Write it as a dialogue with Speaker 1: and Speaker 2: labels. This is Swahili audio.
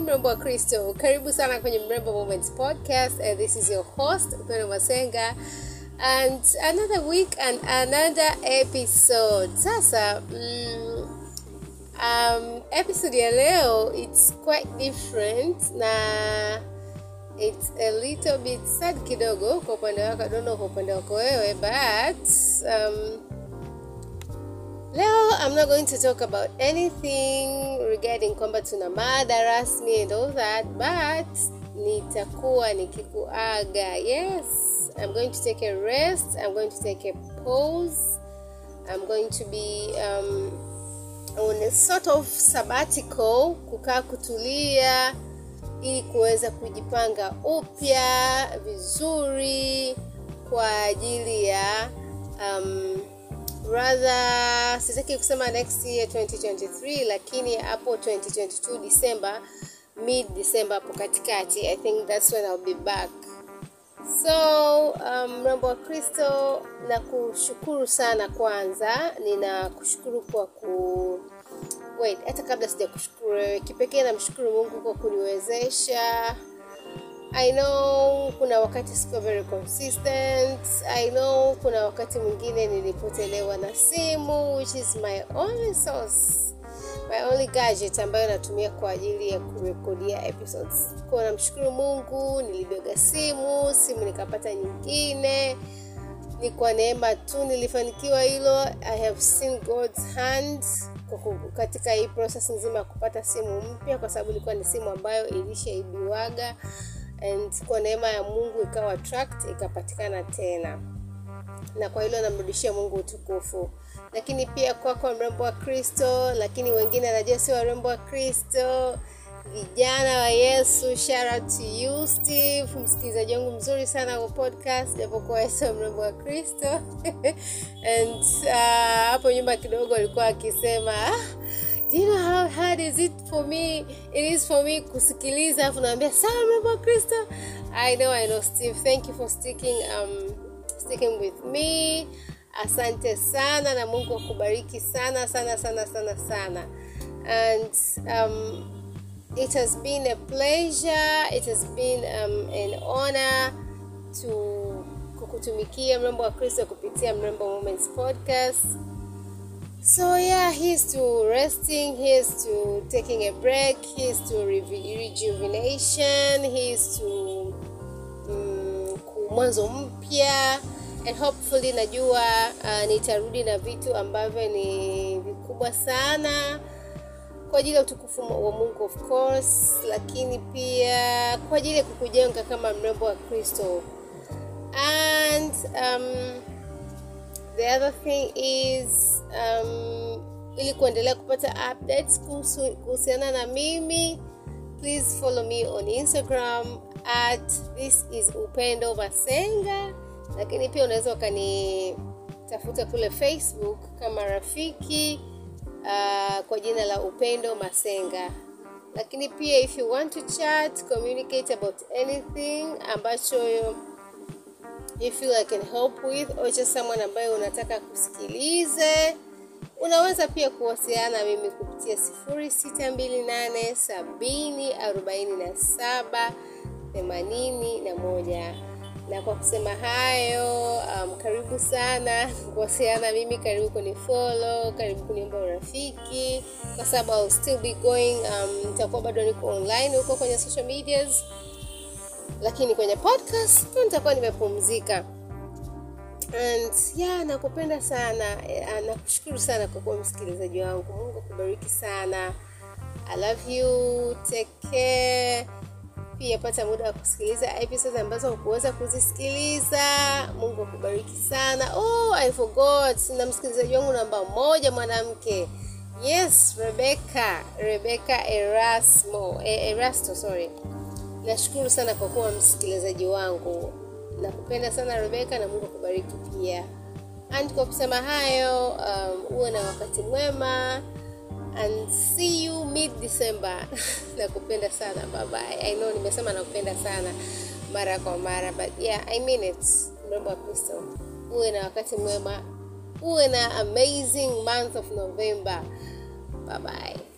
Speaker 1: Mrembo wa Kristo, karibu sana kwenye Mrembo Moments podcast. And this is your host Upendo Masenga and another week and another episode. Sasa mm, um, episode ya leo it's quite different na it's a little bit sad kidogo kwa upande wako, know kwa upande wako wewe but um, Leo I'm not going to talk about anything regarding kwamba tuna mada rasmi and all that but nitakuwa nikikuaga. Yes, I'm going to take a rest. I'm going to take a pause. I'm going to be um, on a sort of sabbatical, kukaa kutulia ili kuweza kujipanga upya vizuri kwa ajili ya um, rather sitaki kusema next year 2023 lakini hapo 2022 december mid december hapo katikati i think that's when i'll be back. So mrembo um, wa kristo na kushukuru sana kwanza. Ninakushukuru kwa ku wait hata kabla sija kushukuru wewe kipekee namshukuru mungu kwa kuniwezesha I know kuna wakati sikuwa very consistent. I know kuna wakati mwingine nilipotelewa na simu which is my only source, my only gadget ambayo natumia kwa ajili ya kurekodia episodes. Kwa namshukuru Mungu, nilibega simu, simu nikapata nyingine. Ni kwa neema tu nilifanikiwa hilo. I have seen God's hand katika hii process nzima ya kupata simu mpya, kwa sababu ilikuwa ni simu ambayo ilishaibiwaga and kwa neema ya Mungu ikawa tract ikapatikana tena, na kwa hilo namrudishia Mungu utukufu. Lakini pia kwako kwa mrembo wa Kristo, lakini wengine anajua si warembo wa Kristo, vijana wa Yesu. Shout out to you Steve, msikilizaji wangu mzuri sana wa podcast, japokuwa sio mrembo wa Kristo and hapo uh, nyuma kidogo alikuwa akisema do you know how hard is it for me it is for me kusikiliza afu naambia sawa mrembo kristo i know i know steve. Thank you for sticking um, sticking with me. Asante sana na mungu akubariki sana sana sana sana sana. And um, it has been a pleasure it has been um, an honor to kukutumikia mrembo wa kristo kupitia mrembo moments podcast So yeah, he's to resting, he's to taking a break, he's to reju rejuvenation, he's to um, mwanzo mpya and hopefully najua uh, nitarudi na vitu ambavyo ni vikubwa sana kwa ajili ya utukufu wa Mungu of course, lakini pia kwa ajili ya kukujenga kama mrembo wa Kristo. And um, the other thing is um, ili kuendelea kupata updates kuhusiana na mimi please follow me on instagram at this is upendo masenga lakini pia unaweza ukanitafuta kule facebook kama rafiki uh, kwa jina la upendo masenga lakini pia if you want to chat communicate about anything ambacho you feel I can help with or just someone ambaye unataka kusikilize. Unaweza pia kuwasiliana mimi kupitia sifuri sita mbili nane sabini arobaini na saba themanini na moja. Na kwa kusema hayo um, karibu sana kuwasiliana mimi karibu kunifolo karibu kuniomba urafiki. Kwa sababu I'll still be going um, nitakuwa bado niko online huko kwenye social medias lakini kwenye podcast nitakuwa nimepumzika. And yeah nakupenda sana. Nakushukuru sana kwa kuwa msikilizaji wangu. Mungu akubariki sana. I love you. Take care. Pia pata muda wa kusikiliza episodes ambazo hukuweza kuzisikiliza. Mungu akubariki sana. Oh i forgot. Na msikilizaji wangu namba moja mwanamke. Yes rebeka rebeka erasmo. Erasto sorry nashukuru sana kwa kuwa msikilizaji wangu. Nakupenda sana rebeka na mungu akubariki pia. And kwa kusema hayo um, na wakati mwema and see you mid december nakupenda sana babaye i know nimesema nakupenda sana mara kwa mara but yeah i mean it. Mrembo wa kristo uwe na wakati mwema. Uwe na amazing month of november. Bye